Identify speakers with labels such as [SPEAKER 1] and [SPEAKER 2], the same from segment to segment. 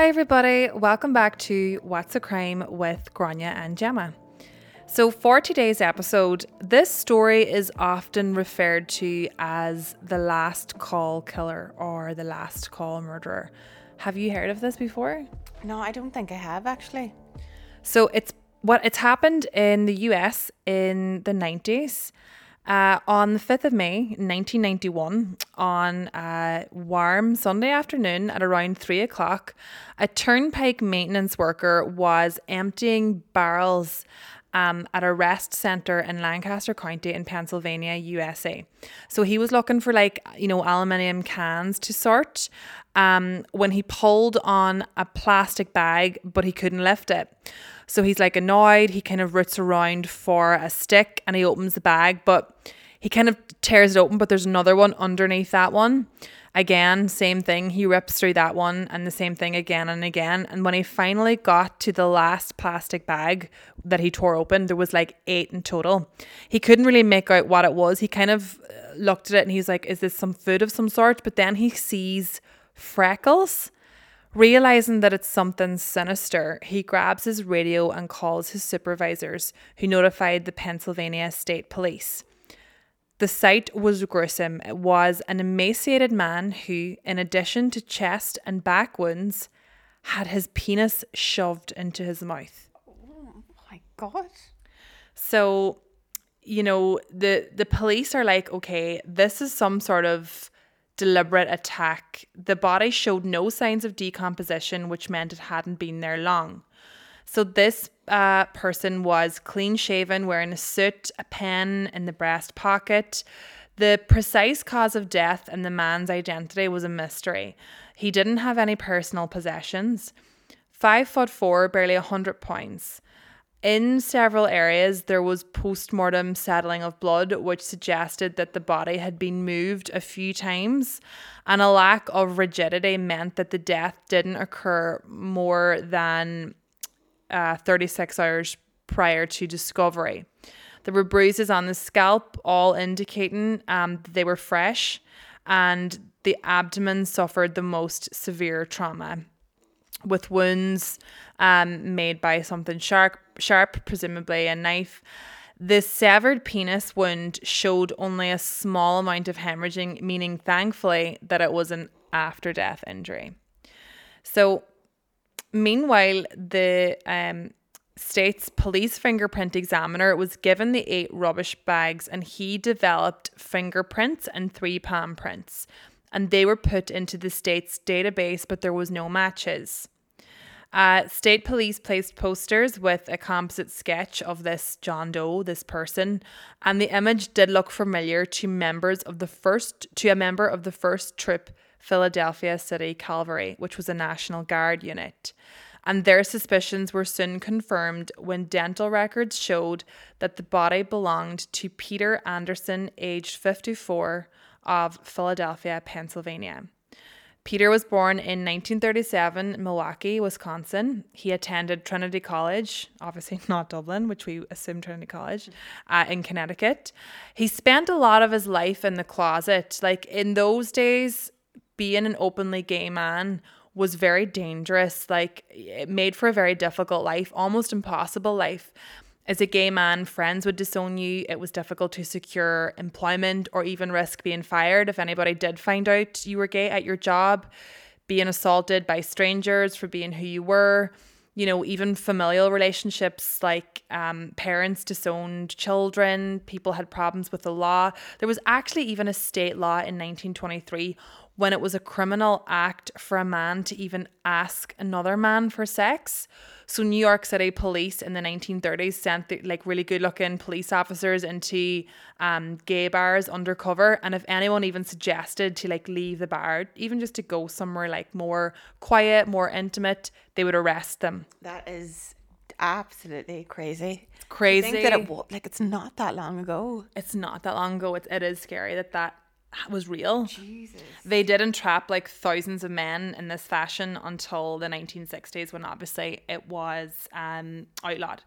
[SPEAKER 1] Hi, everybody. Welcome back to What's a Crime with Grania and Gemma. So, for today's episode, this story is often referred to as the last call killer or the last call murderer. Have you heard of this before?
[SPEAKER 2] No, I don't think I have actually.
[SPEAKER 1] So, it's what it's happened in the US in the 90s. Uh, on the 5th of May 1991, on a warm Sunday afternoon at around 3 o'clock, a turnpike maintenance worker was emptying barrels um, at a rest center in Lancaster County in Pennsylvania, USA. So he was looking for like, you know, aluminium cans to sort um, when he pulled on a plastic bag, but he couldn't lift it. So he's like annoyed. He kind of roots around for a stick and he opens the bag, but he kind of tears it open, but there's another one underneath that one. Again, same thing. He rips through that one and the same thing again and again. And when he finally got to the last plastic bag that he tore open, there was like eight in total. He couldn't really make out what it was. He kind of uh, looked at it and he's like, Is this some food of some sort? But then he sees freckles Realizing that it's something sinister, he grabs his radio and calls his supervisors, who notified the Pennsylvania State Police. The sight was gruesome. It was an emaciated man who, in addition to chest and back wounds, had his penis shoved into his mouth.
[SPEAKER 2] Oh my god.
[SPEAKER 1] So, you know, the the police are like, okay, this is some sort of deliberate attack. The body showed no signs of decomposition, which meant it hadn't been there long. So this uh, person was clean shaven, wearing a suit, a pen in the breast pocket. The precise cause of death and the man's identity was a mystery. He didn't have any personal possessions. Five foot four, barely a hundred pounds. In several areas, there was post mortem settling of blood, which suggested that the body had been moved a few times, and a lack of rigidity meant that the death didn't occur more than uh, 36 hours prior to discovery. There were bruises on the scalp, all indicating um, they were fresh, and the abdomen suffered the most severe trauma with wounds um, made by something sharp, sharp, presumably a knife. The severed penis wound showed only a small amount of hemorrhaging, meaning thankfully that it was an after death injury. So, meanwhile, the um, state's police fingerprint examiner was given the eight rubbish bags and he developed fingerprints and three palm prints. And they were put into the state's database, but there was no matches. Uh, state police placed posters with a composite sketch of this John Doe, this person, and the image did look familiar to members of the first to a member of the First Troop Philadelphia City Cavalry, which was a National Guard unit. And their suspicions were soon confirmed when dental records showed that the body belonged to Peter Anderson, aged 54, of Philadelphia, Pennsylvania. Peter was born in 1937 in Milwaukee, Wisconsin. He attended Trinity College, obviously not Dublin, which we assume Trinity College, uh, in Connecticut. He spent a lot of his life in the closet. Like in those days, being an openly gay man was very dangerous. Like it made for a very difficult life, almost impossible life. As a gay man, friends would disown you. It was difficult to secure employment or even risk being fired if anybody did find out you were gay at your job, being assaulted by strangers for being who you were. You know, even familial relationships like um, parents disowned children, people had problems with the law. There was actually even a state law in 1923 when it was a criminal act for a man to even ask another man for sex. So New York City police in the 1930s sent the, like really good looking police officers into um, gay bars undercover, and if anyone even suggested to like leave the bar, even just to go somewhere like more quiet, more intimate, they would arrest them.
[SPEAKER 2] That is absolutely crazy.
[SPEAKER 1] Crazy.
[SPEAKER 2] I think that it like it's not that long ago.
[SPEAKER 1] It's not that long ago. It is scary that that was real.
[SPEAKER 2] Jesus.
[SPEAKER 1] They did entrap like thousands of men in this fashion until the 1960s when obviously it was um, outlawed.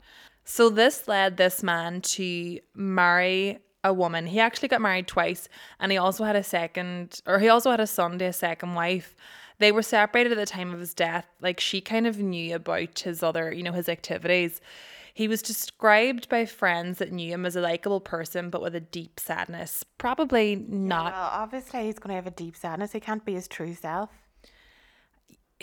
[SPEAKER 1] So this led this man to marry a woman. He actually got married twice and he also had a second or he also had a son to a second wife. They were separated at the time of his death. Like she kind of knew about his other, you know, his activities. He was described by friends that knew him as a likable person, but with a deep sadness. Probably not.
[SPEAKER 2] Well, obviously he's going to have a deep sadness. He can't be his true self.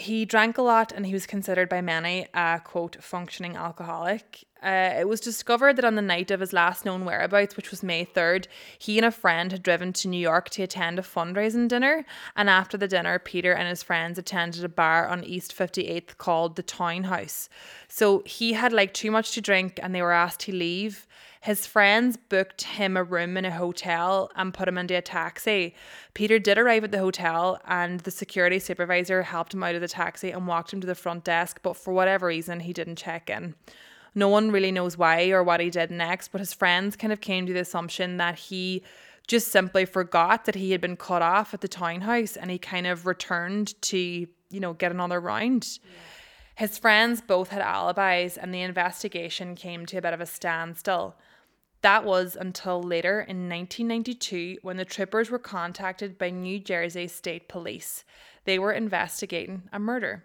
[SPEAKER 1] He drank a lot and he was considered by many a quote functioning alcoholic. Uh, it was discovered that on the night of his last known whereabouts, which was May 3rd, he and a friend had driven to New York to attend a fundraising dinner. And after the dinner, Peter and his friends attended a bar on East 58th called the Town House. So he had like too much to drink and they were asked to leave. His friends booked him a room in a hotel and put him into a taxi. Peter did arrive at the hotel and the security supervisor helped him out of the taxi and walked him to the front desk, but for whatever reason, he didn't check in. No one really knows why or what he did next, but his friends kind of came to the assumption that he just simply forgot that he had been cut off at the townhouse and he kind of returned to, you know, get another round. Yeah. His friends both had alibis and the investigation came to a bit of a standstill. That was until later in 1992 when the troopers were contacted by New Jersey State Police. They were investigating a murder.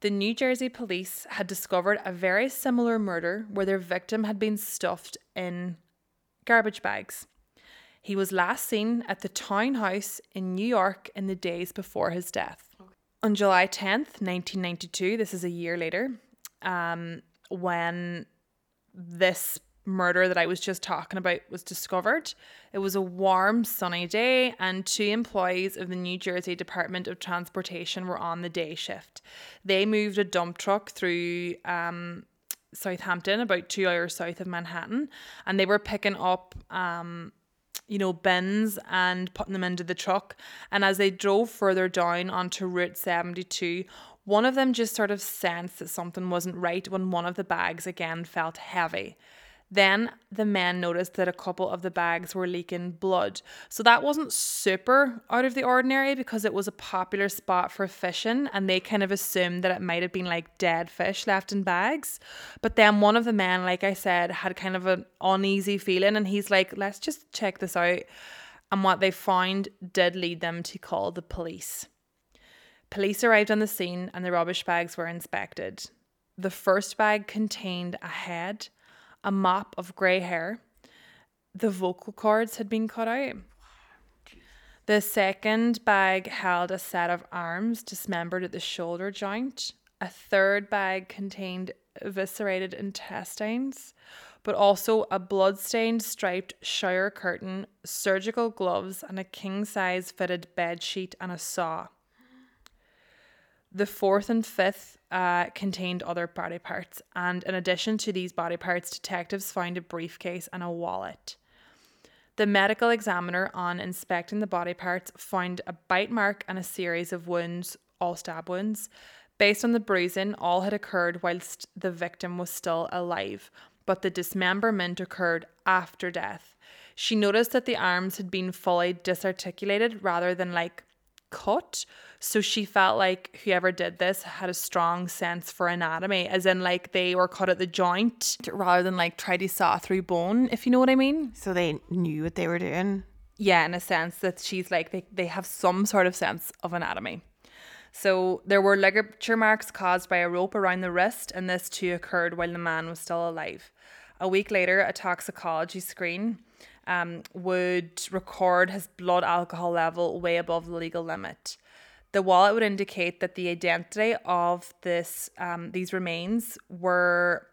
[SPEAKER 1] The New Jersey police had discovered a very similar murder where their victim had been stuffed in garbage bags. He was last seen at the townhouse in New York in the days before his death. On July 10th, 1992, this is a year later, um, when this murder that I was just talking about was discovered. It was a warm, sunny day, and two employees of the New Jersey Department of Transportation were on the day shift. They moved a dump truck through um, Southampton, about two hours south of Manhattan, and they were picking up. Um, you know, bins and putting them into the truck. And as they drove further down onto Route 72, one of them just sort of sensed that something wasn't right when one of the bags again felt heavy. Then the men noticed that a couple of the bags were leaking blood. So that wasn't super out of the ordinary because it was a popular spot for fishing and they kind of assumed that it might have been like dead fish left in bags. But then one of the men, like I said, had kind of an uneasy feeling and he's like, let's just check this out. And what they found did lead them to call the police. Police arrived on the scene and the rubbish bags were inspected. The first bag contained a head a mop of grey hair. The vocal cords had been cut out. The second bag held a set of arms dismembered at the shoulder joint. A third bag contained eviscerated intestines, but also a blood-stained striped shower curtain, surgical gloves, and a king-size fitted bed sheet and a saw. The fourth and fifth uh, contained other body parts, and in addition to these body parts, detectives found a briefcase and a wallet. The medical examiner, on inspecting the body parts, found a bite mark and a series of wounds, all stab wounds. Based on the bruising, all had occurred whilst the victim was still alive, but the dismemberment occurred after death. She noticed that the arms had been fully disarticulated rather than like cut. So she felt like whoever did this had a strong sense for anatomy, as in like they were cut at the joint rather than like try to saw through bone, if you know what I mean.
[SPEAKER 2] So they knew what they were doing.
[SPEAKER 1] Yeah, in a sense that she's like they, they have some sort of sense of anatomy. So there were ligature marks caused by a rope around the wrist, and this too occurred while the man was still alive. A week later, a toxicology screen um, would record his blood alcohol level way above the legal limit. The wallet would indicate that the identity of this um, these remains were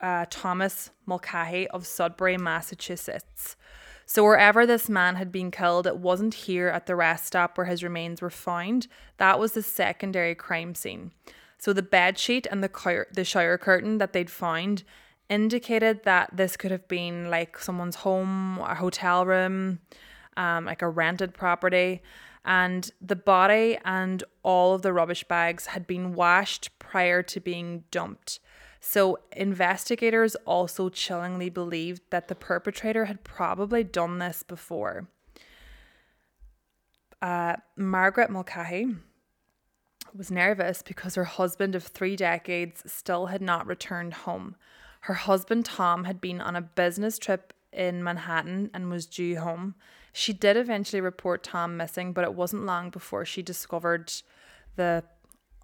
[SPEAKER 1] uh, Thomas Mulcahy of Sudbury, Massachusetts. So wherever this man had been killed, it wasn't here at the rest stop where his remains were found. That was the secondary crime scene. So the bed sheet and the the shower curtain that they'd found indicated that this could have been like someone's home, a hotel room, um, like a rented property. And the body and all of the rubbish bags had been washed prior to being dumped. So, investigators also chillingly believed that the perpetrator had probably done this before. Uh, Margaret Mulcahy was nervous because her husband of three decades still had not returned home. Her husband Tom had been on a business trip in Manhattan and was due home. She did eventually report Tom missing, but it wasn't long before she discovered the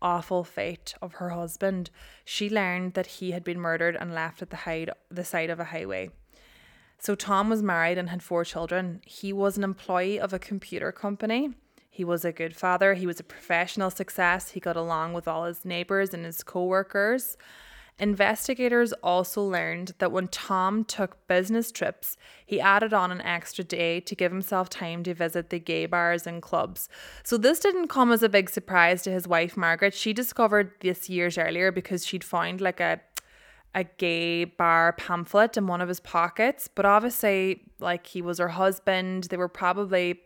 [SPEAKER 1] awful fate of her husband, she learned that he had been murdered and left at the, hide, the side of a highway. So Tom was married and had four children. He was an employee of a computer company. He was a good father. He was a professional success. He got along with all his neighbors and his co-workers. Investigators also learned that when Tom took business trips, he added on an extra day to give himself time to visit the gay bars and clubs. So, this didn't come as a big surprise to his wife, Margaret. She discovered this years earlier because she'd found like a a gay bar pamphlet in one of his pockets, but obviously, like he was her husband, they were probably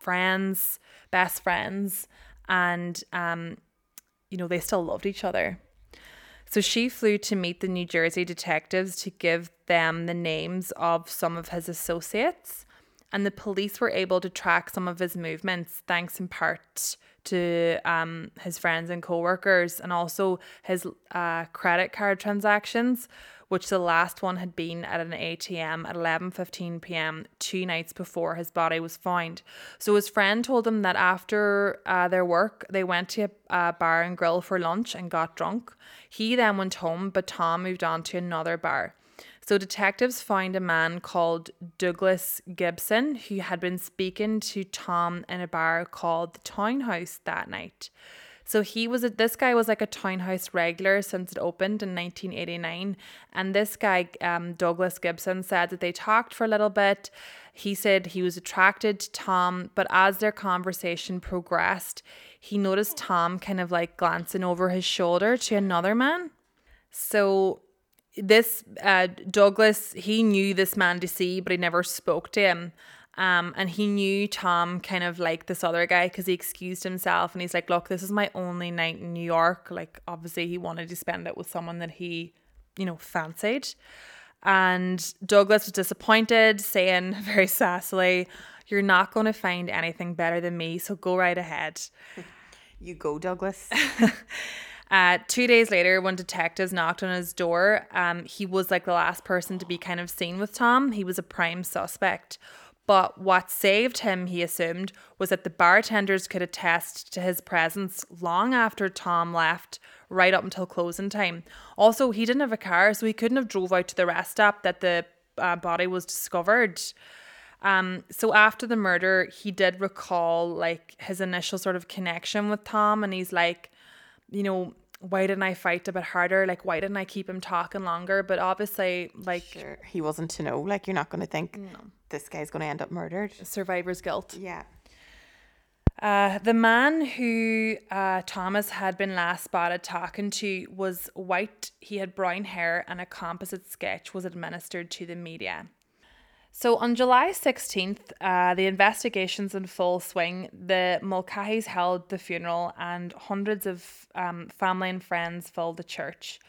[SPEAKER 1] friends, best friends, and um, you know, they still loved each other. So she flew to meet the New Jersey detectives to give them the names of some of his associates. And the police were able to track some of his movements, thanks in part to um, his friends and co-workers and also his uh, credit card transactions which the last one had been at an ATM at 11:15 p.m. two nights before his body was found. So his friend told him that after uh, their work, they went to a bar and grill for lunch and got drunk. He then went home, but Tom moved on to another bar. So detectives found a man called Douglas Gibson who had been speaking to Tom in a bar called the Townhouse that night. So he was a, this guy was like a townhouse regular since it opened in 1989. And this guy, um, Douglas Gibson, said that they talked for a little bit. He said he was attracted to Tom, but as their conversation progressed, he noticed Tom kind of like glancing over his shoulder to another man. So this uh, Douglas, he knew this man to see, but he never spoke to him. Um, and he knew Tom kind of like this other guy because he excused himself and he's like, Look, this is my only night in New York. Like, obviously, he wanted to spend it with someone that he, you know, fancied. And Douglas was disappointed, saying very sassily, You're not going to find anything better than me, so go right ahead.
[SPEAKER 2] You go, Douglas.
[SPEAKER 1] Uh, two days later, when detectives knocked on his door, um, he was like the last person to be kind of seen with Tom. He was a prime suspect. But what saved him, he assumed, was that the bartenders could attest to his presence long after Tom left, right up until closing time. Also, he didn't have a car, so he couldn't have drove out to the rest stop that the uh, body was discovered. Um, so after the murder, he did recall like his initial sort of connection with Tom, and he's like, you know, why didn't I fight a bit harder? Like, why didn't I keep him talking longer? But obviously, like,
[SPEAKER 2] sure. he wasn't to know. Like, you're not going to think no. This guy's going to end up murdered.
[SPEAKER 1] Survivor's guilt.
[SPEAKER 2] Yeah.
[SPEAKER 1] Uh, the man who uh, Thomas had been last spotted talking to was white. He had brown hair, and a composite sketch was administered to the media. So on July 16th, uh, the investigation's in full swing. The Mulcahys held the funeral, and hundreds of um, family and friends filled the church.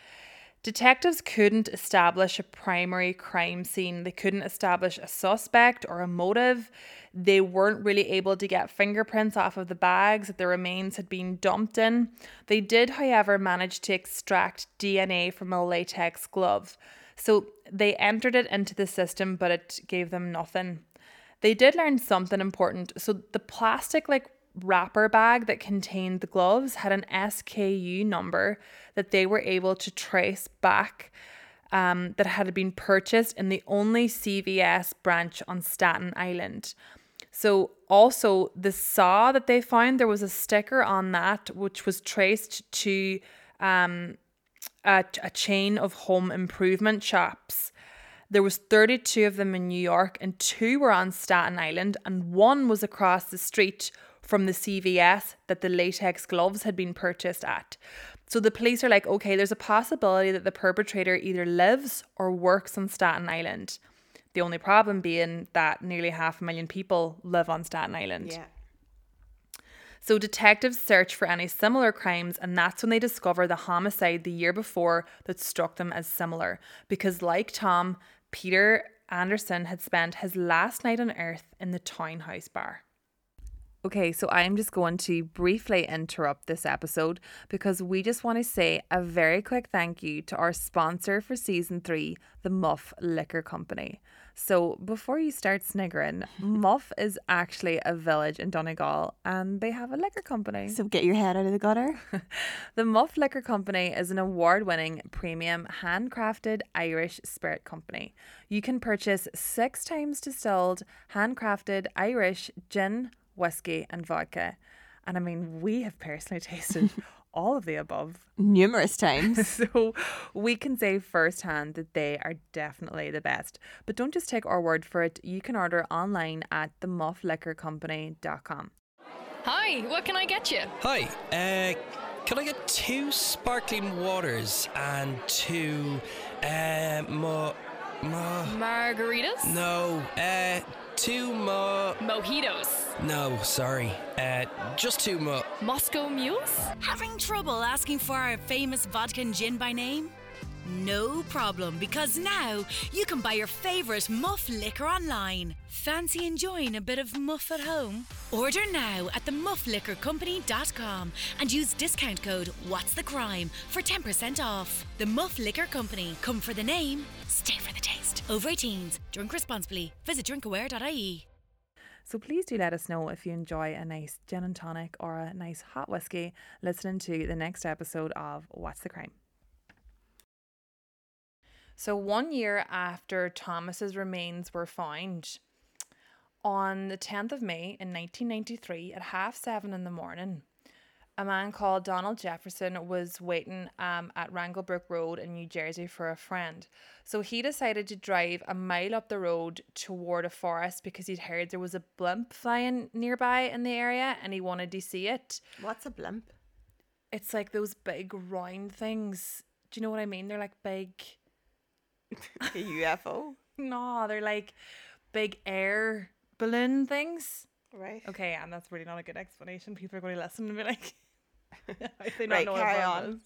[SPEAKER 1] Detectives couldn't establish a primary crime scene. They couldn't establish a suspect or a motive. They weren't really able to get fingerprints off of the bags that the remains had been dumped in. They did, however, manage to extract DNA from a latex glove. So they entered it into the system, but it gave them nothing. They did learn something important. So the plastic, like wrapper bag that contained the gloves had an SKU number that they were able to trace back um, that had been purchased in the only CVS branch on Staten Island. So, also the saw that they found, there was a sticker on that which was traced to um, a, a chain of home improvement shops. There was 32 of them in New York and two were on Staten Island and one was across the street from the CVS that the latex gloves had been purchased at. So the police are like, okay, there's a possibility that the perpetrator either lives or works on Staten Island. The only problem being that nearly half a million people live on Staten Island.
[SPEAKER 2] Yeah.
[SPEAKER 1] So detectives search for any similar crimes, and that's when they discover the homicide the year before that struck them as similar. Because, like Tom, Peter Anderson had spent his last night on earth in the townhouse bar. Okay, so I am just going to briefly interrupt this episode because we just want to say a very quick thank you to our sponsor for season three, the Muff Liquor Company. So before you start sniggering, Muff is actually a village in Donegal and they have a liquor company.
[SPEAKER 2] So get your head out of the gutter.
[SPEAKER 1] The Muff Liquor Company is an award winning premium handcrafted Irish spirit company. You can purchase six times distilled handcrafted Irish gin, whiskey, and vodka. And I mean, we have personally tasted all of the above.
[SPEAKER 2] Numerous times.
[SPEAKER 1] So we can say firsthand that they are definitely the best. But don't just take our word for it. You can order online at themuffliquorcompany.com.
[SPEAKER 3] Hi, what can I get you?
[SPEAKER 4] Hi, uh, can I get two sparkling waters and two, uh, mo, mo,
[SPEAKER 3] Margaritas?
[SPEAKER 4] no, uh, two mo,
[SPEAKER 3] Mojitos?
[SPEAKER 4] no, sorry, uh, just two mo,
[SPEAKER 3] Moscow Mules?
[SPEAKER 5] Having trouble asking for our famous vodka and gin by name? No problem, because now you can buy your favourite Muff liquor online. Fancy enjoying a bit of Muff at home? Order now at themuffliquorcompany.com and use discount code What's the Crime for 10% off. The Muff Liquor Company. Come for the name, stay for the taste. Over 18s. Drink responsibly. Visit drinkaware.ie.
[SPEAKER 1] So please do let us know if you enjoy a nice gin and tonic or a nice hot whiskey listening to the next episode of What's the Crime? So, one year after Thomas's remains were found, on the 10th of May in 1993 at half seven in the morning, a man called Donald Jefferson was waiting um, at Wrangleboro Road in New Jersey for a friend. So he decided to drive a mile up the road toward a forest because he'd heard there was a blimp flying nearby in the area and he wanted to see it.
[SPEAKER 2] What's a blimp?
[SPEAKER 1] It's like those big round things. Do you know what I mean? They're like big.
[SPEAKER 2] A UFO.
[SPEAKER 1] No, they're like big air balloon things.
[SPEAKER 2] Right.
[SPEAKER 1] Okay, and that's really not a good explanation. People are going to listen and be like, "How do they
[SPEAKER 2] Right,
[SPEAKER 1] know
[SPEAKER 2] carry on.
[SPEAKER 1] is?"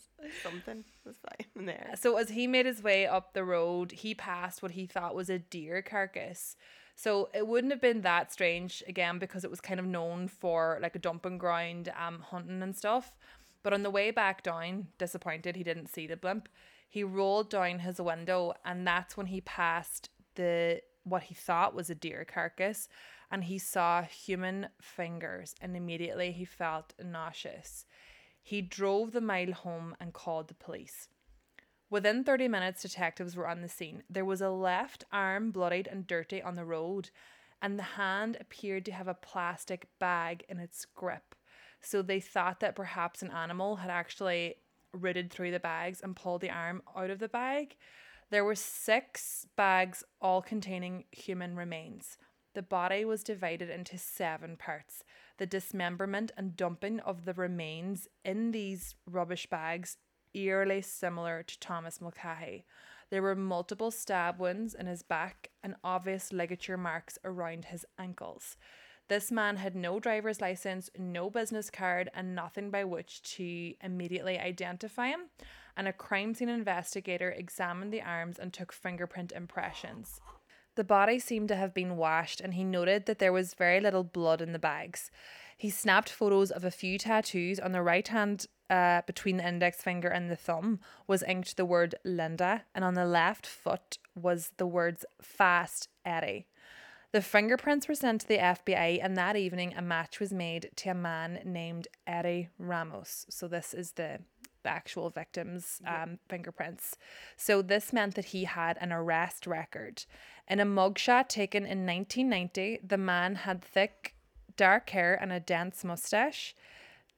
[SPEAKER 2] Something was in there.
[SPEAKER 1] So as he made his way up the road, he passed what he thought was a deer carcass. So it wouldn't have been that strange again because it was kind of known for like a dumping ground, um, hunting and stuff. But on the way back down, disappointed he didn't see the blimp. He rolled down his window, and that's when he passed the what he thought was a deer carcass, and he saw human fingers, and immediately he felt nauseous. He drove the mile home and called the police. Within 30 minutes, detectives were on the scene. There was a left arm bloodied and dirty on the road, and the hand appeared to have a plastic bag in its grip. So they thought that perhaps an animal had actually rooted through the bags and pulled the arm out of the bag. There were six bags, all containing human remains. The body was divided into seven parts. The dismemberment and dumping of the remains in these rubbish bags eerily similar to Thomas Mulcahy. There were multiple stab wounds in his back and obvious ligature marks around his ankles. This man had no driver's license, no business card, and nothing by which to immediately identify him. And a crime scene investigator examined the arms and took fingerprint impressions. The body seemed to have been washed, and he noted that there was very little blood in the bags. He snapped photos of a few tattoos on the right hand uh, between the index finger and the thumb was inked the word Linda, and on the left foot was the words Fast Eddie. The fingerprints were sent to the FBI, and that evening a match was made to a man named Eddie Ramos. So, this is the, the actual victim's um, fingerprints. So, this meant that he had an arrest record. In a mugshot taken in 1990, the man had thick, dark hair and a dense mustache.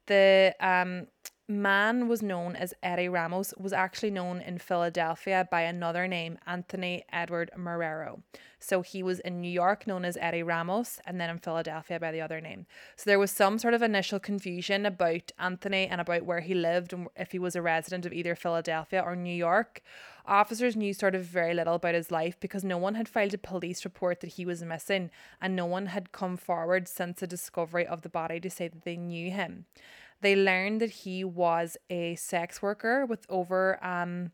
[SPEAKER 1] The um, man was known as Eddie Ramos, was actually known in Philadelphia by another name, Anthony Edward Marrero. So he was in New York known as Eddie Ramos, and then in Philadelphia by the other name. So there was some sort of initial confusion about Anthony and about where he lived and if he was a resident of either Philadelphia or New York. Officers knew sort of very little about his life because no one had filed a police report that he was missing, and no one had come forward since the discovery of the body to say that they knew him they learned that he was a sex worker with over um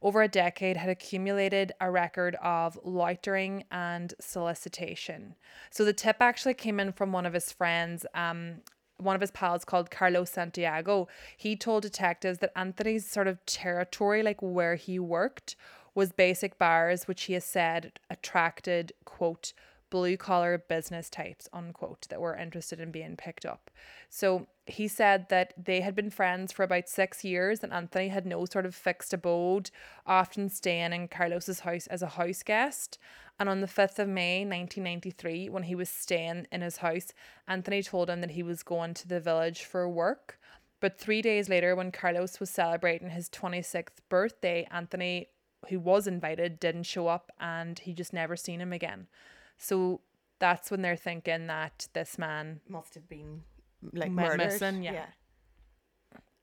[SPEAKER 1] over a decade, had accumulated a record of loitering and solicitation. So the tip actually came in from one of his friends, um, one of his pals called Carlos Santiago. He told detectives that Anthony's sort of territory, like where he worked, was basic bars, which he has said attracted, quote, blue collar business types, unquote, that were interested in being picked up. So he said that they had been friends for about six years and Anthony had no sort of fixed abode, often staying in Carlos's house as a house guest. And on the 5th of May 1993, when he was staying in his house, Anthony told him that he was going to the village for work. But three days later, when Carlos was celebrating his 26th birthday, Anthony, who was invited, didn't show up and he just never seen him again. So that's when they're thinking that this man
[SPEAKER 2] Must have been like
[SPEAKER 1] Went
[SPEAKER 2] murdered.
[SPEAKER 1] missing, yeah.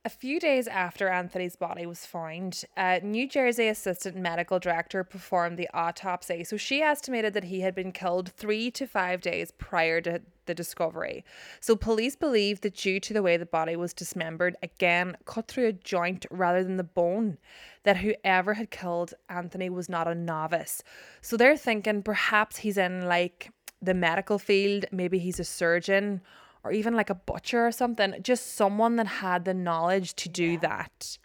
[SPEAKER 1] A few days after Anthony's body was found, a New Jersey assistant medical director performed the autopsy. So she estimated that he had been killed three to five days prior to the discovery. So police believe that due to the way the body was dismembered, again cut through a joint rather than the bone, that whoever had killed Anthony was not a novice. So they're thinking perhaps he's in like the medical field, maybe he's a surgeon or even like a butcher or something, just someone that had the knowledge to do that.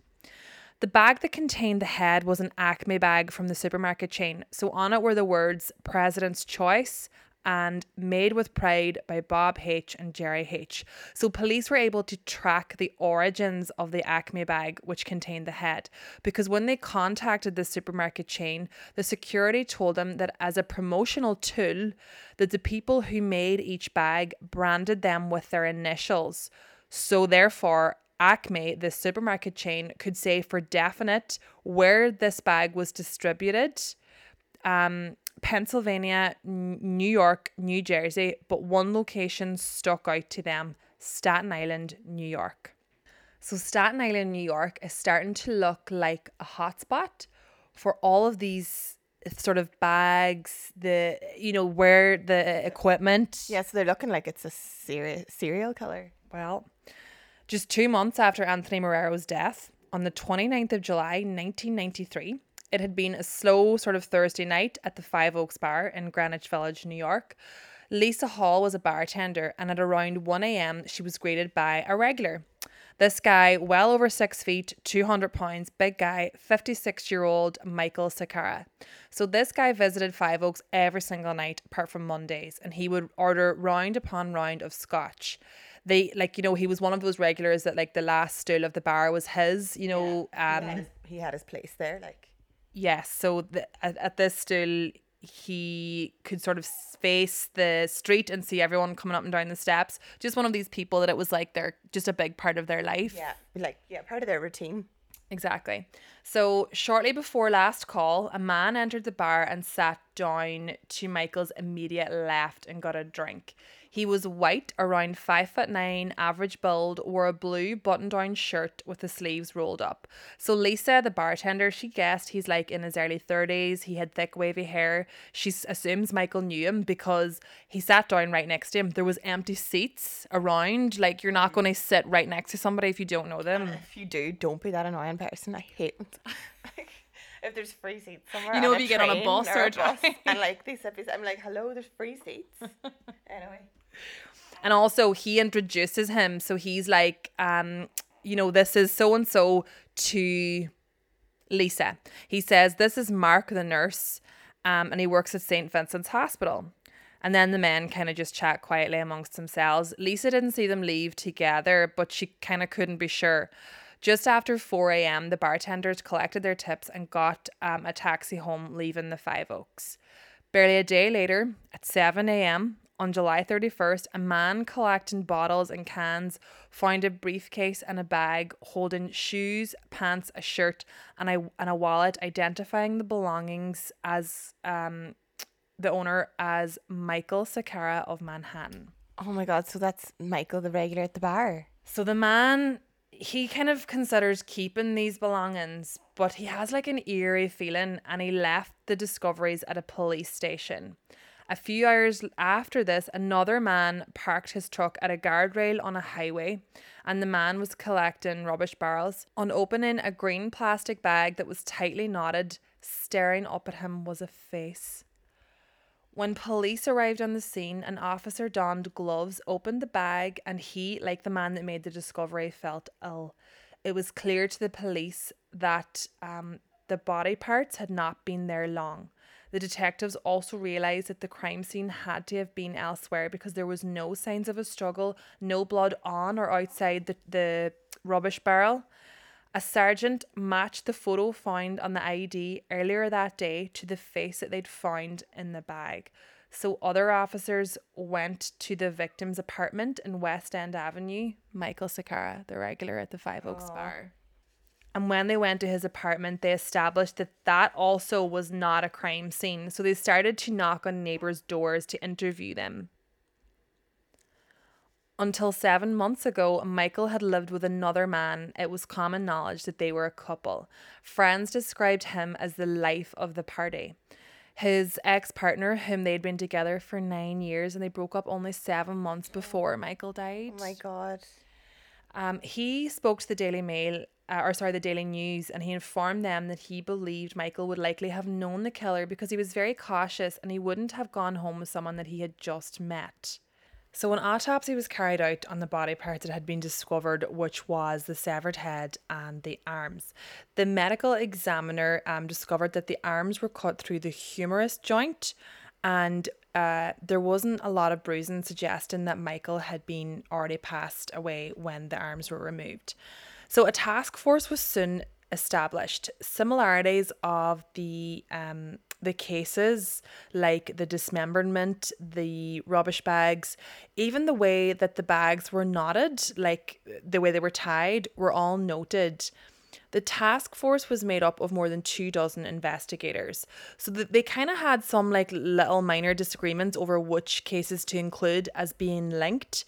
[SPEAKER 1] The bag that contained the head was an Acme bag from the supermarket chain. So on it were the words President's Choice and Made with Pride by Bob H. and Jerry H. So police were able to track the origins of the Acme bag which contained the head because when they contacted the supermarket chain, the security told them that as a promotional tool that the people who made each bag branded them with their initials. So therefore Acme, the supermarket chain, could say for definite where this bag was distributed. Um, Pennsylvania, New York, New Jersey, but one location stuck out to them Staten Island, New York. So, Staten Island, New York is starting to look like a hotspot for all of these sort of bags, the, you know, where the equipment.
[SPEAKER 2] Yeah, so they're looking like it's a serial serial killer.
[SPEAKER 1] Well, just two months after Anthony Marrero's death, on the 29th of July, 1993, it had been a slow sort of Thursday night at the Five Oaks Bar in Greenwich Village, New York. Lisa Hall was a bartender, and at around 1 a.m., she was greeted by a regular. This guy, well over six feet, 200 pounds, big guy, 56 year old Michael Sakara. So, this guy visited Five Oaks every single night apart from Mondays, and he would order round upon round of scotch. They, like, you know, he was one of those regulars that, like, the last stool of the bar was his, you know.
[SPEAKER 2] he, had
[SPEAKER 1] Um,
[SPEAKER 2] his, he had his place there, like
[SPEAKER 1] Yes. So the, at, at this still, he could sort of face the street and see everyone coming up and down the steps. Just one of these people that it was like they're just a big part of their life.
[SPEAKER 2] yeah, like yeah, part of their routine.
[SPEAKER 1] Exactly. So, shortly before last call, a man entered the bar and sat down to Michael's immediate left and got a drink. He was white, around five foot nine, average build, wore a blue button down shirt with the sleeves rolled up. So, Lisa, the bartender, she guessed he's like in his early 30s. He had thick, wavy hair. She assumes Michael knew him because he sat down right next to him. There was empty seats around. Like, you're not going to sit right next to somebody if you don't know them.
[SPEAKER 2] If you do, don't be that annoying person. I hate when like, if there's free seats somewhere.
[SPEAKER 1] You know, if you get on a bus or a train.
[SPEAKER 2] and like they sit beside, I'm like, hello, there's free seats. anyway,
[SPEAKER 1] And also he introduces him. So he's like, um, you know, this is so and so to Lisa. He says, This is Mark the nurse, um, and he works at St. Vincent's Hospital. And then the men kind of just chat quietly amongst themselves. Lisa didn't see them leave together, but she kind of couldn't be sure. Just after 4 a.m., the bartenders collected their tips and got um, a taxi home, leaving the Five Oaks. Barely a day later, at 7 a.m., on July 31st, a man collecting bottles and cans found a briefcase and a bag holding shoes, pants, a shirt, and a, and a wallet, identifying the belongings as um, the owner as Michael Sakara of Manhattan.
[SPEAKER 2] oh my god, so that's Michael, the regular at the bar.
[SPEAKER 1] So the man, he kind of considers keeping these belongings, but he has like an eerie feeling and he left the discoveries at a police station. A few hours after this, another man parked his truck at a guardrail on a highway, and the man was collecting rubbish barrels. On opening a green plastic bag that was tightly knotted, staring up at him was a face. When police arrived on the scene, an officer donned gloves, opened the bag, and he, like the man that made the discovery, felt ill. It was clear to the police that um, the body parts had not been there long. The detectives also realised that the crime scene had to have been elsewhere because there was no signs of a struggle, no blood on or outside the, the rubbish barrel. A sergeant matched the photo found on the ID earlier that day to the face that they'd found in the bag. So other officers went to the victim's apartment in West End Avenue, Michael Sakara, the regular at the Five Oaks bar. And when they went to his apartment, they established that that also was not a crime scene. So they started to knock on neighbors' doors to interview them. Until seven months ago, Michael had lived with another man. It was common knowledge that they were a couple. Friends described him as the life of the party. His ex partner, whom they'd been together for nine years, and they broke up only seven months before Michael died.
[SPEAKER 2] Oh my god.
[SPEAKER 1] Um, he spoke to the Daily Mail, uh, or sorry, the Daily News, and he informed them that he believed Michael would likely have known the killer because he was very cautious and he wouldn't have gone home with someone that he had just met. So, an autopsy was carried out on the body parts that had been discovered, which was the severed head and the arms. The medical examiner um, discovered that the arms were cut through the humerus joint, and uh, there wasn't a lot of bruising suggesting that Michael had been already passed away when the arms were removed. So, a task force was soon established. Similarities of the um, the cases, like the dismemberment, the rubbish bags, even the way that the bags were knotted, like the way they were tied, were all noted. The task force was made up of more than two dozen investigators. So that they kind of had some like little minor disagreements over which cases to include as being linked.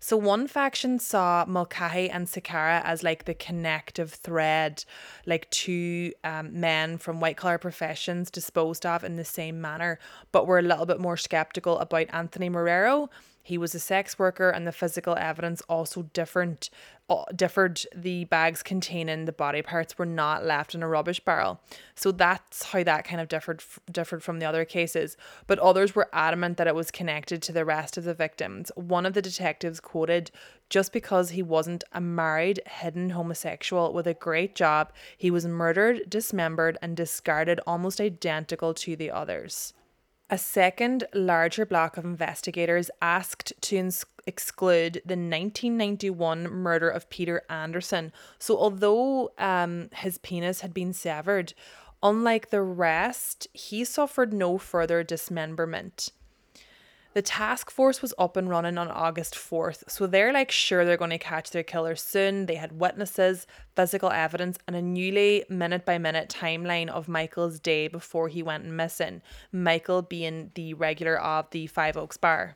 [SPEAKER 1] So one faction saw Mulcahy and Sakara as like the connective thread, like two um, men from white collar professions disposed of in the same manner, but were a little bit more skeptical about Anthony Marrero. He was a sex worker, and the physical evidence also different differed. The bags containing the body parts were not left in a rubbish barrel, so that's how that kind of differed differed from the other cases. But others were adamant that it was connected to the rest of the victims. One of the detectives quoted, "Just because he wasn't a married hidden homosexual with a great job, he was murdered, dismembered, and discarded almost identical to the others." A second, larger block of investigators asked to ins- exclude the 1991 murder of Peter Anderson. So, although um, his penis had been severed, unlike the rest, he suffered no further dismemberment. The task force was up and running on August 4th, so they're like sure they're going to catch their killer soon. They had witnesses, physical evidence, and a newly minute by minute timeline of Michael's day before he went missing. Michael being the regular of the Five Oaks Bar.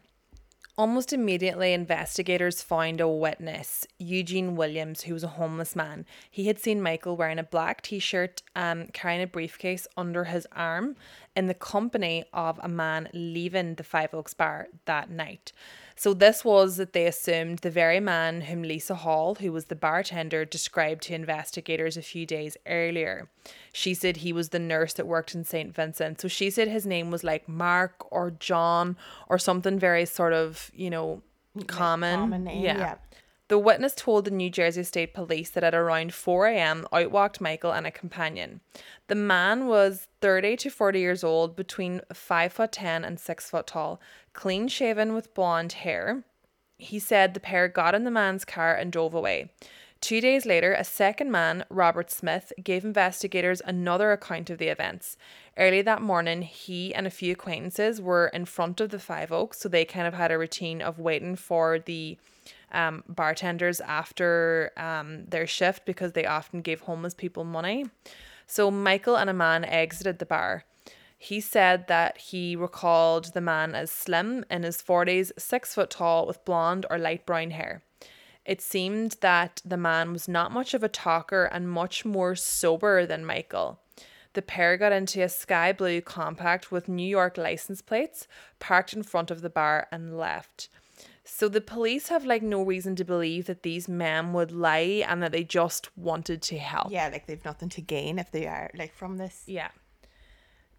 [SPEAKER 1] Almost immediately, investigators found a witness, Eugene Williams, who was a homeless man. He had seen Michael wearing a black t shirt, um, carrying a briefcase under his arm, in the company of a man leaving the Five Oaks bar that night. So, this was that they assumed the very man whom Lisa Hall, who was the bartender, described to investigators a few days earlier. She said he was the nurse that worked in St. Vincent. So, she said his name was like Mark or John or something very sort of, you know, common.
[SPEAKER 2] common name, yeah.
[SPEAKER 1] The witness told the New Jersey State Police that at around 4 a.m., out walked Michael and a companion. The man was 30 to 40 years old, between 5 foot 10 and 6 foot tall, clean shaven with blonde hair. He said the pair got in the man's car and drove away. Two days later, a second man, Robert Smith, gave investigators another account of the events. Early that morning, he and a few acquaintances were in front of the Five Oaks, so they kind of had a routine of waiting for the um, bartenders after um, their shift because they often gave homeless people money. So Michael and a man exited the bar. He said that he recalled the man as slim, in his 40s, six foot tall, with blonde or light brown hair. It seemed that the man was not much of a talker and much more sober than Michael. The pair got into a sky blue compact with New York license plates, parked in front of the bar, and left. So the police have like no reason to believe that these men would lie and that they just wanted to help.
[SPEAKER 2] Yeah, like they've nothing to gain if they are like from this.
[SPEAKER 1] Yeah.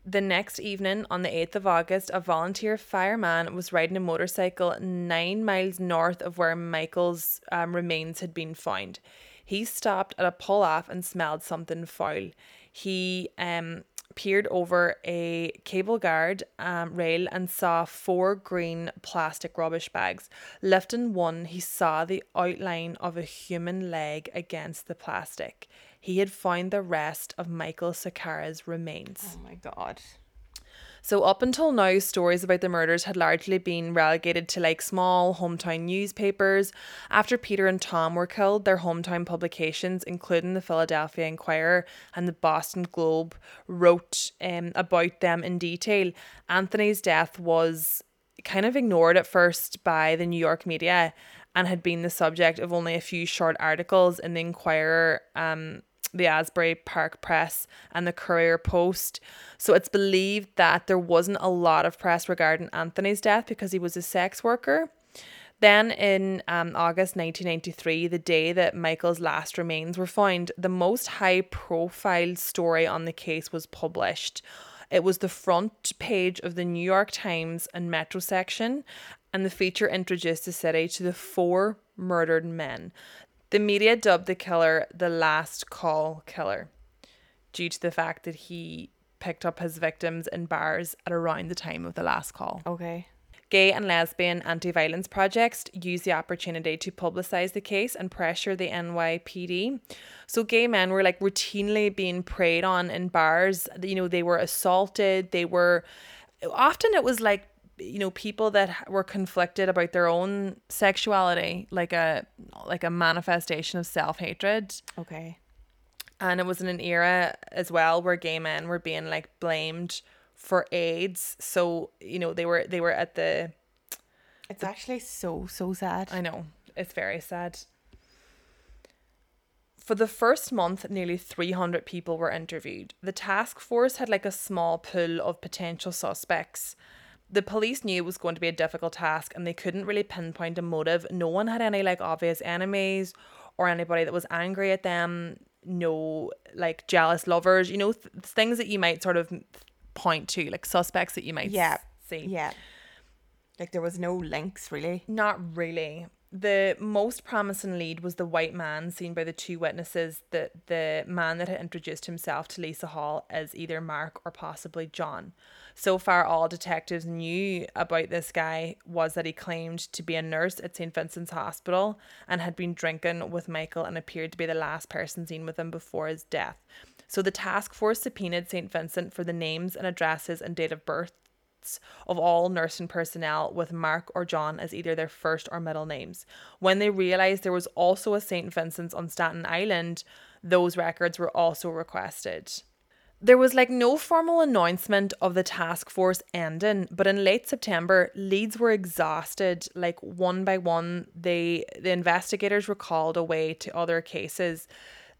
[SPEAKER 1] The next evening, on the 8th of August, a volunteer fireman was riding a motorcycle nine miles north of where Michael's um, remains had been found. He stopped at a pull off and smelled something foul. He um, peered over a cable guard um, rail and saw four green plastic rubbish bags. Lifting one, he saw the outline of a human leg against the plastic. He had found the rest of Michael Sakara's remains.
[SPEAKER 2] Oh my god.
[SPEAKER 1] So up until now, stories about the murders had largely been relegated to like small hometown newspapers. After Peter and Tom were killed, their hometown publications, including the Philadelphia Inquirer and the Boston Globe, wrote um, about them in detail. Anthony's death was kind of ignored at first by the New York media and had been the subject of only a few short articles in the Inquirer um, the Asbury Park Press and the Courier Post. So it's believed that there wasn't a lot of press regarding Anthony's death because he was a sex worker. Then in um, August 1993, the day that Michael's last remains were found, the most high profile story on the case was published. It was the front page of the New York Times and Metro section, and the feature introduced the city to the four murdered men. The media dubbed the killer the last call killer due to the fact that he picked up his victims in bars at around the time of the last call.
[SPEAKER 2] Okay.
[SPEAKER 1] Gay and lesbian anti violence projects use the opportunity to publicize the case and pressure the NYPD. So, gay men were like routinely being preyed on in bars. You know, they were assaulted. They were often it was like you know people that were conflicted about their own sexuality like a like a manifestation of self-hatred.
[SPEAKER 2] Okay.
[SPEAKER 1] and it was in an era as well where gay men were being like blamed for AIDS. So you know they were they were at the
[SPEAKER 2] It's actually so so sad.
[SPEAKER 1] I know. It's very sad. For the first month nearly 300 people were interviewed. The task force had like a small pool of potential suspects the police knew it was going to be a difficult task and they couldn't really pinpoint a motive. No one had any like obvious enemies or anybody that was angry at them. No like jealous lovers, you know, th- things that you might sort of point to, like suspects that you might
[SPEAKER 2] Yeah.
[SPEAKER 1] see.
[SPEAKER 2] Yeah. Like there was no links really.
[SPEAKER 1] Not really. The most promising lead was the white man seen by the two witnesses, the, the man that had introduced himself to Lisa Hall as either Mark or possibly John. So far, all detectives knew about this guy was that he claimed to be a nurse at St. Vincent's Hospital and had been drinking with Michael and appeared to be the last person seen with him before his death. So the task force subpoenaed St. Vincent for the names and addresses and date of birth of all nursing personnel with Mark or John as either their first or middle names. When they realised there was also a St. Vincent's on Staten Island, those records were also requested. There was like no formal announcement of the task force ending, but in late September, leads were exhausted. Like one by one, they the investigators were called away to other cases.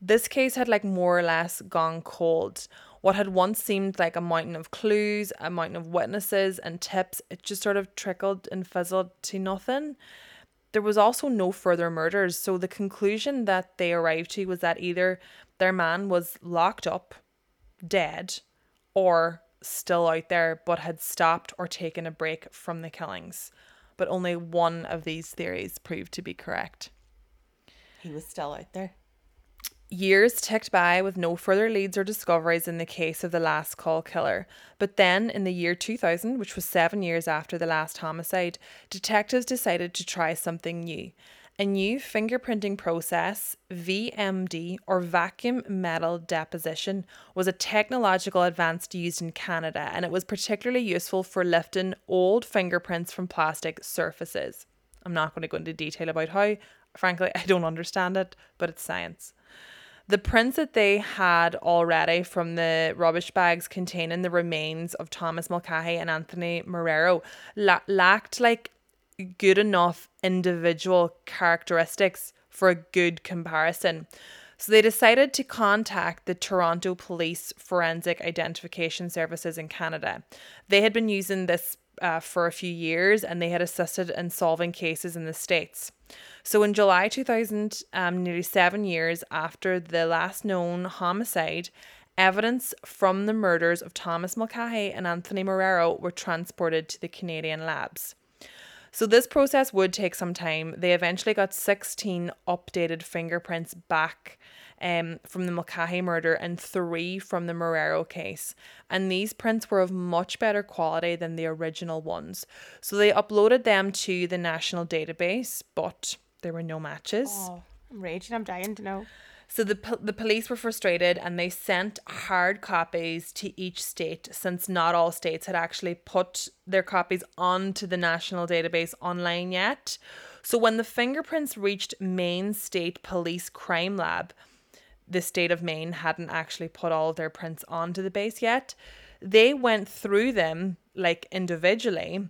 [SPEAKER 1] This case had like more or less gone cold. What had once seemed like a mountain of clues, a mountain of witnesses and tips, it just sort of trickled and fizzled to nothing. There was also no further murders, so the conclusion that they arrived to was that either their man was locked up, dead, or still out there but had stopped or taken a break from the killings. But only one of these theories proved to be correct.
[SPEAKER 2] He was still out there.
[SPEAKER 1] Years ticked by with no further leads or discoveries in the case of the last call killer. But then, in the year 2000, which was seven years after the last homicide, detectives decided to try something new. A new fingerprinting process, VMD, or vacuum metal deposition, was a technological advance used in Canada and it was particularly useful for lifting old fingerprints from plastic surfaces. I'm not going to go into detail about how. Frankly, I don't understand it, but it's science. The prints that they had already from the rubbish bags containing the remains of Thomas Mulcahy and Anthony Marrero la- lacked like good enough individual characteristics for a good comparison. So they decided to contact the Toronto Police Forensic Identification Services in Canada. They had been using this uh, for a few years and they had assisted in solving cases in the States. So in July 2000, um, nearly seven years after the last known homicide, evidence from the murders of Thomas Mulcahy and Anthony Marrero were transported to the Canadian labs. So this process would take some time. They eventually got 16 updated fingerprints back um, from the Mulcahy murder and three from the Marrero case. And these prints were of much better quality than the original ones. So they uploaded them to the national database, but there were no matches.
[SPEAKER 2] Oh, I'm raging. I'm dying to know.
[SPEAKER 1] So the po- the police were frustrated and they sent hard copies to each state since not all states had actually put their copies onto the national database online yet. So when the fingerprints reached Maine State Police Crime Lab, the state of Maine hadn't actually put all their prints onto the base yet. They went through them like individually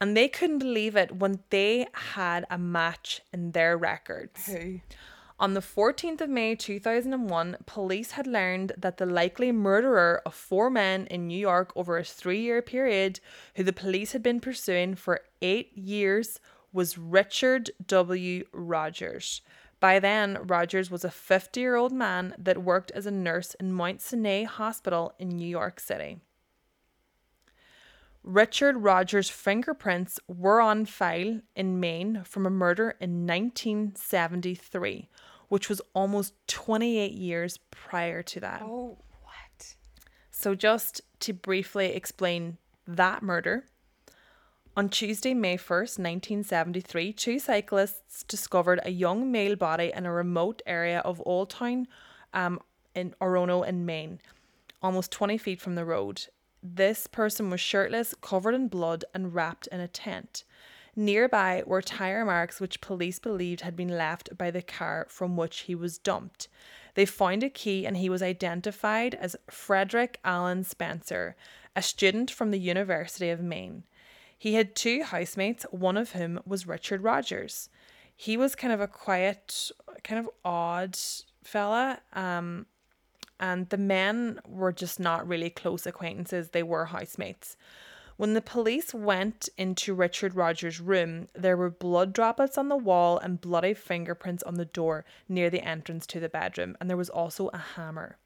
[SPEAKER 1] and they couldn't believe it when they had a match in their records.
[SPEAKER 2] Who?
[SPEAKER 1] On the 14th of May 2001, police had learned that the likely murderer of four men in New York over a three year period, who the police had been pursuing for eight years, was Richard W. Rogers. By then, Rogers was a 50 year old man that worked as a nurse in Mount Sinai Hospital in New York City. Richard Rogers' fingerprints were on file in Maine from a murder in 1973, which was almost 28 years prior to that.
[SPEAKER 2] Oh, what?
[SPEAKER 1] So, just to briefly explain that murder, on Tuesday, May 1st, 1973, two cyclists discovered a young male body in a remote area of Old Town um, in Orono in Maine, almost 20 feet from the road. This person was shirtless, covered in blood, and wrapped in a tent. Nearby were tire marks which police believed had been left by the car from which he was dumped. They found a key and he was identified as Frederick Allen Spencer, a student from the University of Maine. He had two housemates, one of whom was Richard Rogers. He was kind of a quiet, kind of odd fella. Um, and the men were just not really close acquaintances, they were housemates. When the police went into Richard Rogers' room, there were blood droplets on the wall and bloody fingerprints on the door near the entrance to the bedroom, and there was also a hammer.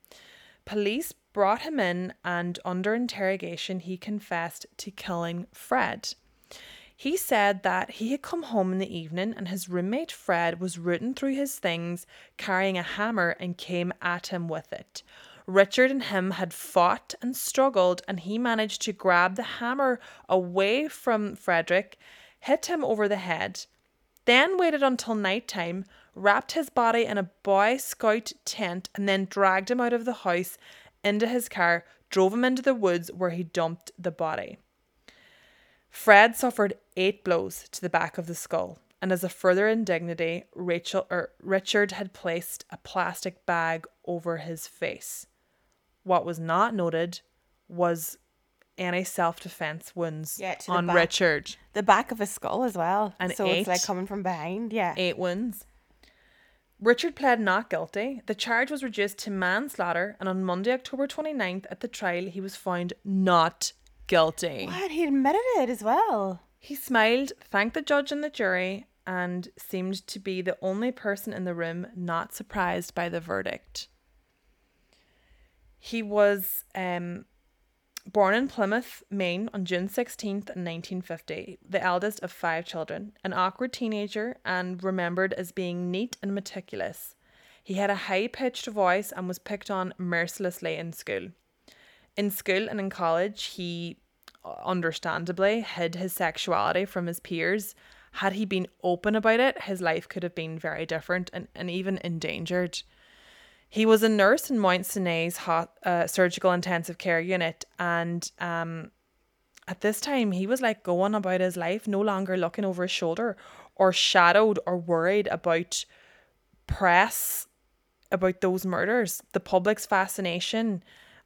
[SPEAKER 1] Police brought him in, and under interrogation, he confessed to killing Fred. He said that he had come home in the evening and his roommate Fred was rooting through his things, carrying a hammer, and came at him with it. Richard and him had fought and struggled, and he managed to grab the hammer away from Frederick, hit him over the head, then waited until night time, wrapped his body in a Boy Scout tent, and then dragged him out of the house into his car, drove him into the woods where he dumped the body. Fred suffered eight blows to the back of the skull, and as a further indignity, Rachel or Richard had placed a plastic bag over his face. What was not noted was any self defense wounds
[SPEAKER 2] Yeah,
[SPEAKER 1] on
[SPEAKER 2] back.
[SPEAKER 1] Richard.
[SPEAKER 2] The back of his skull as well.
[SPEAKER 1] And
[SPEAKER 2] so it's like coming from behind. Yeah.
[SPEAKER 1] Eight wounds. Richard pled not guilty. The charge was reduced to manslaughter, and on Monday, October 29th, at the trial, he was found not guilty.
[SPEAKER 2] What? He admitted it as well.
[SPEAKER 1] He smiled, thanked the judge and the jury, and seemed to be the only person in the room not surprised by the verdict. He was um, born in Plymouth, Maine on June 16th, 1950, the eldest of five children, an awkward teenager and remembered as being neat and meticulous. He had a high pitched voice and was picked on mercilessly in school. In school and in college, he uh, understandably hid his sexuality from his peers. Had he been open about it, his life could have been very different and, and even endangered. He was a nurse in Mount Sinai's hot, uh, surgical intensive care unit, and um, at this time he was like going about his life, no longer looking over his shoulder or shadowed or worried about press about those murders. The public's fascination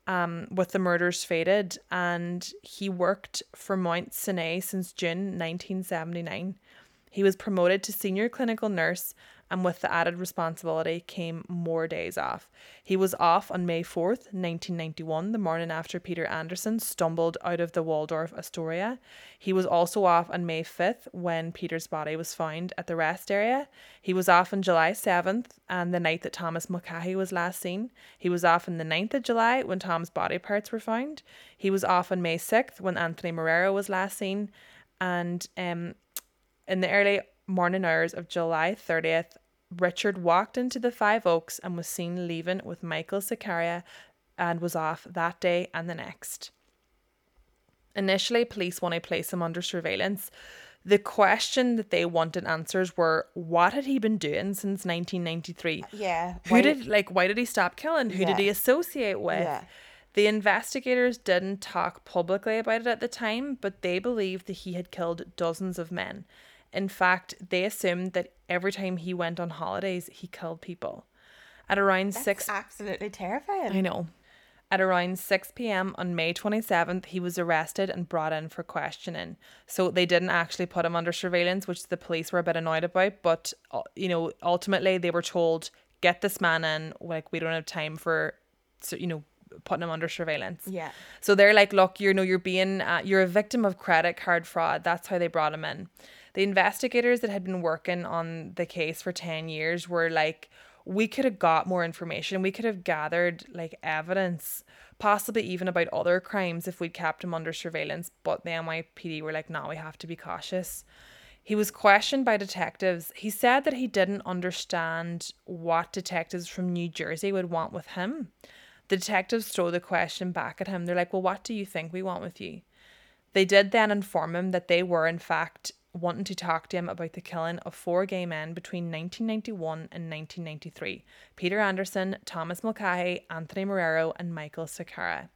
[SPEAKER 1] um, with the murders faded, and he worked for Mount Sinai since June 1979. He was promoted to senior clinical nurse and with the added responsibility came more days off. He was off on May 4th, 1991, the morning after Peter Anderson stumbled out of the Waldorf Astoria. He was also off on May 5th when Peter's body was found at the rest area. He was off on July 7th and the night that Thomas Mulcahy was last seen. He was off on the 9th of July when Tom's body parts were found. He was off on May 6th when Anthony Marrero was last seen. And um, in the early morning hours of July 30th, Richard walked into the Five Oaks and was seen leaving with Michael Sakara and was off that day and the next. Initially, police want to place him under surveillance. The question that they wanted answers were what had he been doing since 1993?
[SPEAKER 2] Uh, yeah.
[SPEAKER 1] Who
[SPEAKER 2] why-
[SPEAKER 1] did like why did he stop killing? Who did he associate with?
[SPEAKER 2] Yeah.
[SPEAKER 1] The investigators didn't talk publicly about it at the time, but they believed that he had killed dozens of men. In fact, they assumed that every time he went on holidays, he killed people. At around
[SPEAKER 2] That's
[SPEAKER 1] six
[SPEAKER 2] absolutely terrifying.
[SPEAKER 1] I know. At around 6 p.m. on May 27th, he was arrested and brought in for questioning. So they didn't actually put him under surveillance, which the police were a bit annoyed about. But, uh, you know, ultimately they were told, get this man in. Like, we don't have time for, so, you know, putting him under surveillance.
[SPEAKER 2] Yeah.
[SPEAKER 1] So they're like, look, you know, you're being, uh, you're a victim of credit card fraud. That's how they brought him in. The investigators that had been working on the case for 10 years were like, we could have got more information. We could have gathered like evidence, possibly even about other crimes if we'd kept him under surveillance. But the NYPD were like, no, we have to be cautious. He was questioned by detectives. He said that he didn't understand what detectives from New Jersey would want with him. The detectives throw the question back at him. They're like, Well, what do you think we want with you? They did then inform him that they were, in fact, wanting to talk to him about the killing of four gay men between 1991 and 1993 Peter Anderson, Thomas Mulcahy, Anthony Marrero, and Michael Sakara.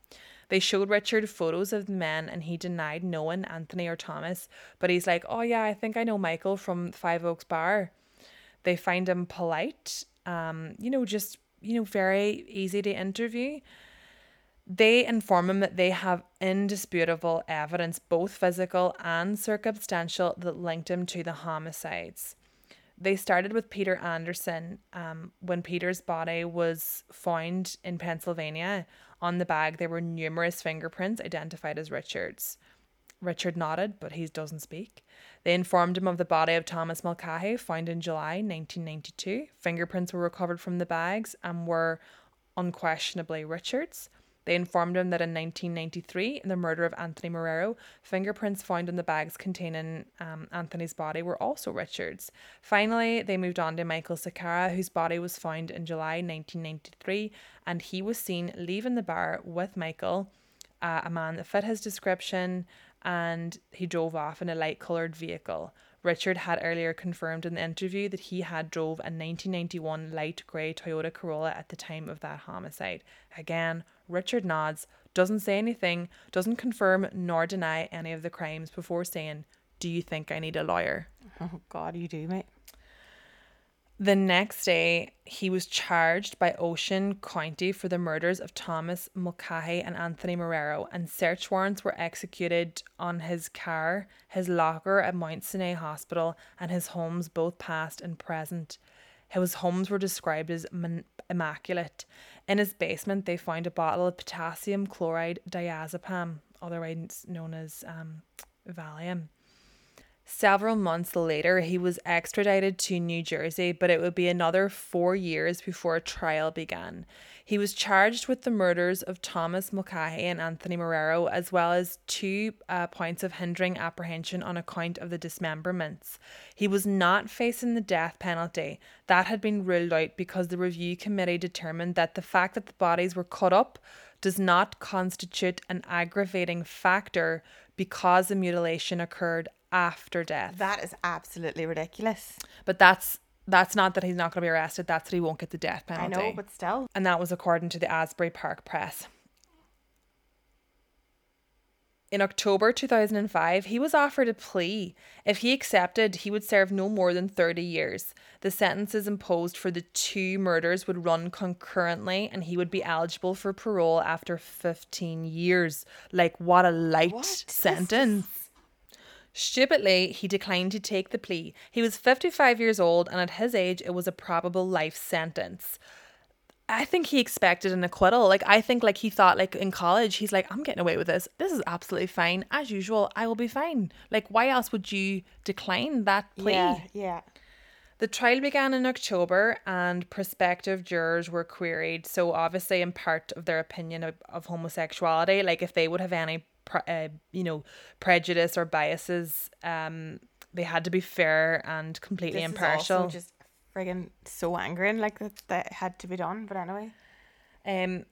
[SPEAKER 1] They showed Richard photos of the men and he denied knowing Anthony or Thomas, but he's like, Oh, yeah, I think I know Michael from Five Oaks Bar. They find him polite, um, you know, just, you know, very easy to interview. They inform him that they have indisputable evidence, both physical and circumstantial, that linked him to the homicides. They started with Peter Anderson um, when Peter's body was found in Pennsylvania. On the bag, there were numerous fingerprints identified as Richard's. Richard nodded, but he doesn't speak. They informed him of the body of Thomas Mulcahy, found in July 1992. Fingerprints were recovered from the bags and were unquestionably Richard's. They informed him that in 1993, in the murder of Anthony Marrero, fingerprints found in the bags containing um, Anthony's body were also Richard's. Finally, they moved on to Michael Sakara, whose body was found in July 1993, and he was seen leaving the bar with Michael, uh, a man that fit his description, and he drove off in a light coloured vehicle. Richard had earlier confirmed in the interview that he had drove a 1991 light grey Toyota Corolla at the time of that homicide. Again, Richard nods, doesn't say anything, doesn't confirm nor deny any of the crimes before saying, "Do you think I need a lawyer?"
[SPEAKER 2] Oh God, you do, mate.
[SPEAKER 1] The next day, he was charged by Ocean County for the murders of Thomas Mulcahy and Anthony Marrero, and search warrants were executed on his car, his locker at Mount Sinai Hospital, and his homes, both past and present. His homes were described as immaculate. In his basement, they found a bottle of potassium chloride diazepam, otherwise known as um, Valium. Several months later, he was extradited to New Jersey, but it would be another four years before a trial began. He was charged with the murders of Thomas Mulcahy and Anthony Marrero, as well as two uh, points of hindering apprehension on account of the dismemberments. He was not facing the death penalty. That had been ruled out because the review committee determined that the fact that the bodies were cut up does not constitute an aggravating factor because the mutilation occurred after death.
[SPEAKER 2] That is absolutely ridiculous.
[SPEAKER 1] But that's that's not that he's not going to be arrested. That's that he won't get the death penalty.
[SPEAKER 2] I know, but still.
[SPEAKER 1] and that was according to the Asbury Park Press. In October 2005, he was offered a plea. If he accepted, he would serve no more than 30 years. The sentences imposed for the two murders would run concurrently, and he would be eligible for parole after 15 years. Like, what a light
[SPEAKER 2] What?
[SPEAKER 1] Sentence. Stupidly, he declined to take the plea. He was 55 years old, and at his age, it was a probable life sentence. I think he expected an acquittal. Like I think like he thought like in college he's like I'm getting away with this. This is absolutely fine. As usual, I will be fine. Like why else would you decline that plea?
[SPEAKER 2] Yeah, yeah.
[SPEAKER 1] The trial began in October and prospective jurors were queried. So, obviously, in part of their opinion of, of homosexuality, like if they would have any, pre- uh, you know, prejudice or biases, um, they had to be fair and completely
[SPEAKER 2] This is
[SPEAKER 1] impartial.
[SPEAKER 2] also just friggin' so angering, like that that had to be done. But anyway,
[SPEAKER 1] Um,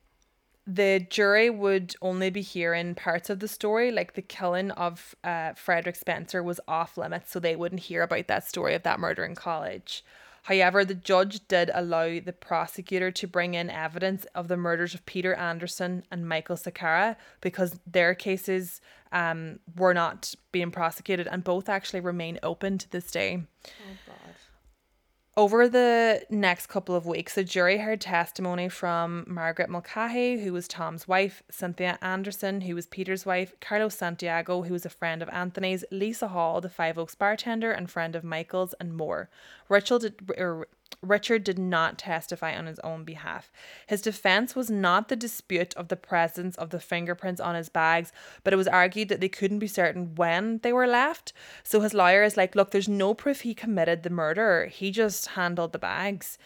[SPEAKER 1] the jury would only be hearing parts of the story, like the killing of uh, Frederick Spencer was off limits, so they wouldn't hear about that story of that murder in college. However, the judge did allow the prosecutor to bring in evidence of the murders of Peter Anderson and Michael Sakara because their cases um, were not being prosecuted and both actually remain open to this day. Over the next couple of weeks, the jury heard testimony from Margaret Mulcahy, who was Tom's wife, Cynthia Anderson, who was Peter's wife, Carlos Santiago, who was a friend of Anthony's, Lisa Hall, the Five Oaks bartender and friend of Michael's, and more. Richard did, er, Richard did not testify on his own behalf. His defense was not the dispute of the presence of the fingerprints on his bags, but it was argued that they couldn't be certain when they were left. So his lawyer is like, look, there's no proof he committed the murder. He just handled the bags.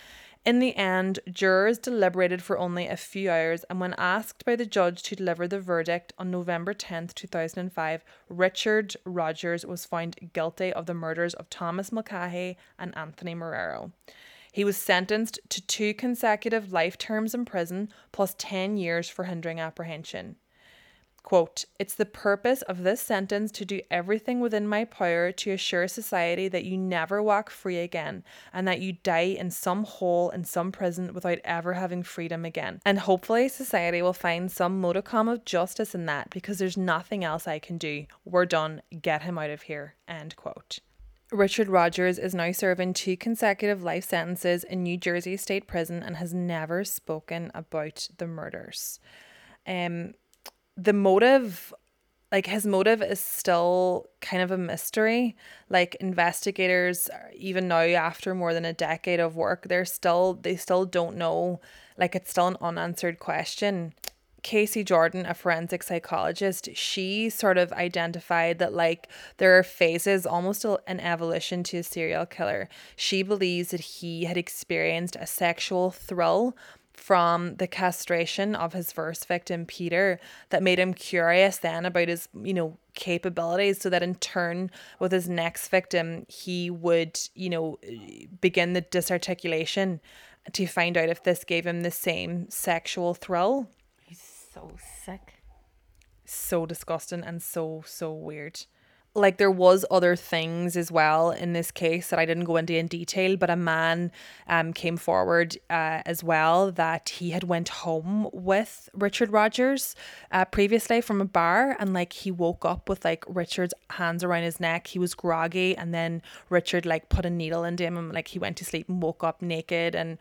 [SPEAKER 1] In the end, jurors deliberated for only a few hours, and when asked by the judge to deliver the verdict on November 10th, 2005, Richard Rogers was found guilty of the murders of Thomas Mulcahy and Anthony Marrero. He was sentenced to two consecutive life terms in prison plus 10 years for hindering apprehension. Quote, It's the purpose of this sentence to do everything within my power to assure society that you never walk free again and that you die in some hole in some prison without ever having freedom again. And hopefully, society will find some modicum of justice in that because there's nothing else I can do. We're done. Get him out of here. End quote. Richard Rogers is now serving two consecutive life sentences in New Jersey State Prison and has never spoken about the murders. Um, the motive like his motive is still kind of a mystery like investigators even now after more than a decade of work they're still they still don't know like it's still an unanswered question Casey Jordan, a forensic psychologist, she sort of identified that like there are phases, almost an evolution to a serial killer. She believes that he had experienced a sexual thrill from the castration of his first victim Peter that made him curious then about his you know capabilities so that in turn with his next victim he would you know begin the disarticulation to find out if this gave him the same sexual thrill He's
[SPEAKER 2] so sick.
[SPEAKER 1] so disgusting and so so weird like there was other things as well in this case that I didn't go into in detail but a man um came forward uh, as well that he had went home with Richard Rogers uh, previously from a bar and like he woke up with like Richard's hands around his neck. He was groggy and then Richard like put a needle into him and like he went to sleep and woke up naked and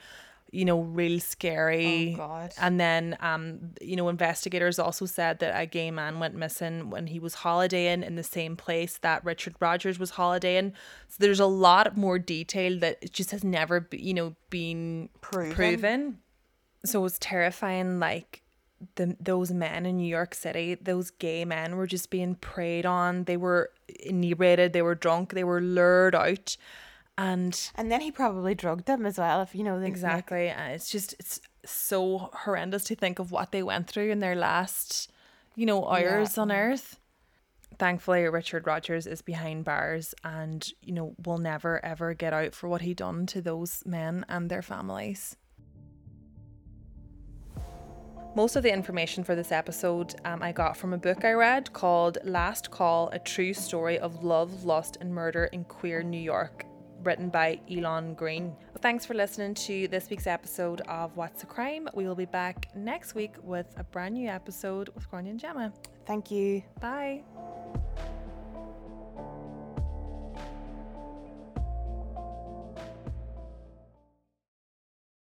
[SPEAKER 1] you know real scary
[SPEAKER 2] Oh, God.
[SPEAKER 1] and then, um, you know, investigators also said that a gay man went missing when he was holidaying in the same place that Richard Rogers was holidaying. So there's a lot more detail that just has never, be, you know, been
[SPEAKER 2] Proven.
[SPEAKER 1] proven. So it was terrifying. Like the those men in New York City, those gay men were just being preyed on. They were inebriated. They were drunk. They were lured out, and
[SPEAKER 2] And then he probably drugged them as well. If you know the
[SPEAKER 1] Exactly. And it's just it's so horrendous to think of what they went through in their last, you know, hours on earth. Thankfully, Richard Rogers is behind bars and, you know, will never ever get out for what he done to those men and their families. Most of the information for this episode um, I got from a book I read called Last Call A True Story of Love, Lust, and Murder in Queer New York, written by Elon Green. Thanks for listening to this week's episode of What's a Crime. We will be back next week with a brand new episode with Grania and Gemma.
[SPEAKER 2] Thank you.
[SPEAKER 1] Bye.